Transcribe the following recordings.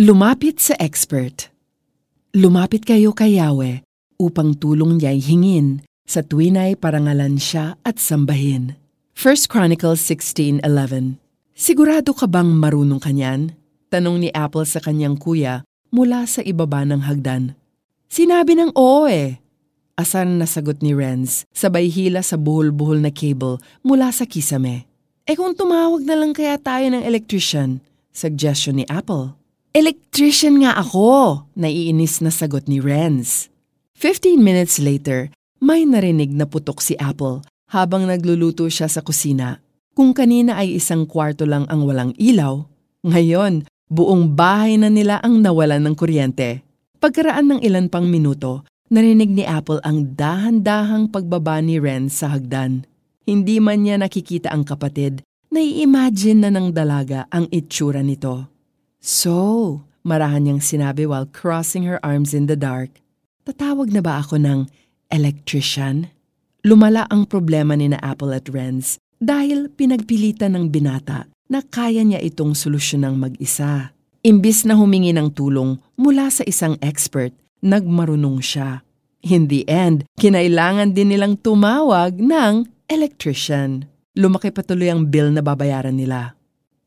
Lumapit sa expert. Lumapit kayo kay Yahweh upang tulong niya'y hingin sa tuwinay parangalan siya at sambahin. 1 Chronicles 16.11 Sigurado ka bang marunong kanyan? Tanong ni Apple sa kanyang kuya mula sa ibaba ng hagdan. Sinabi ng oo eh. Asan na sagot ni Renz, sabay hila sa buhol-buhol na cable mula sa kisame. Eh kung tumawag na lang kaya tayo ng electrician, suggestion ni Apple. Electrician nga ako, naiinis na sagot ni Renz. 15 minutes later, may narinig na putok si Apple habang nagluluto siya sa kusina. Kung kanina ay isang kwarto lang ang walang ilaw, ngayon buong bahay na nila ang nawalan ng kuryente. Pagkaraan ng ilan pang minuto, narinig ni Apple ang dahan-dahang pagbaba ni Renz sa hagdan. Hindi man niya nakikita ang kapatid, nai-imagine na ng dalaga ang itsura nito. So, marahan niyang sinabi while crossing her arms in the dark. Tatawag na ba ako ng electrician? Lumala ang problema ni na Apple at Renz dahil pinagpilitan ng binata na kaya niya itong solusyon ng mag-isa. Imbis na humingi ng tulong mula sa isang expert, nagmarunong siya. In the end, kinailangan din nilang tumawag ng electrician. Lumaki patuloy ang bill na babayaran nila.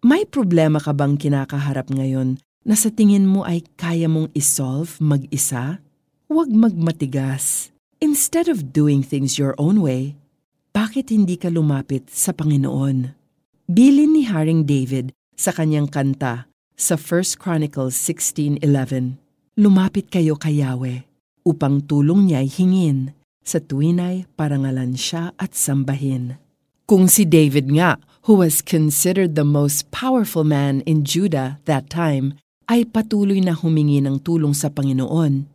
May problema ka bang kinakaharap ngayon na sa tingin mo ay kaya mong isolve mag-isa? Huwag magmatigas. Instead of doing things your own way, bakit hindi ka lumapit sa Panginoon? Bilin ni Haring David sa kanyang kanta sa 1 Chronicles 16.11, Lumapit kayo kay Yahweh upang tulong niya'y hingin sa tuwinay parangalan siya at sambahin. Kung si David nga, who was considered the most powerful man in Judah that time, ay patuloy na humingi ng tulong sa Panginoon,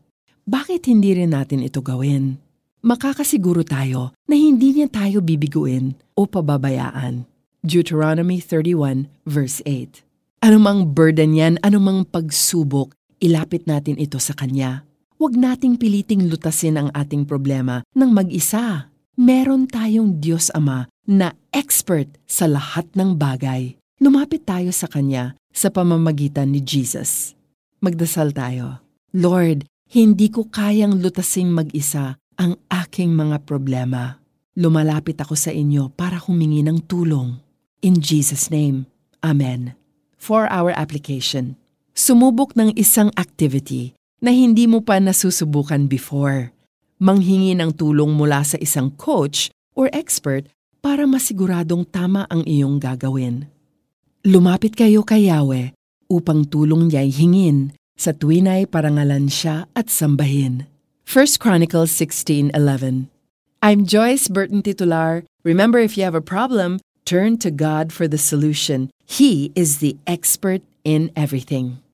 bakit hindi rin natin ito gawin? Makakasiguro tayo na hindi niya tayo bibiguin o pababayaan. Deuteronomy 31 verse 8 Anumang burden yan, anumang pagsubok, ilapit natin ito sa Kanya. Huwag nating piliting lutasin ang ating problema ng mag-isa. Meron tayong Diyos Ama na expert sa lahat ng bagay. Lumapit tayo sa Kanya sa pamamagitan ni Jesus. Magdasal tayo. Lord, hindi ko kayang lutasing mag-isa ang aking mga problema. Lumalapit ako sa inyo para humingi ng tulong. In Jesus' name, Amen. For our application, sumubok ng isang activity na hindi mo pa nasusubukan before. Manghingi ng tulong mula sa isang coach or expert para masiguradong tama ang iyong gagawin. Lumapit kayo kay Yahweh upang tulong niya'y hingin sa tuwinay parangalan siya at sambahin. 1 Chronicles 16.11 I'm Joyce Burton Titular. Remember, if you have a problem, turn to God for the solution. He is the expert in everything.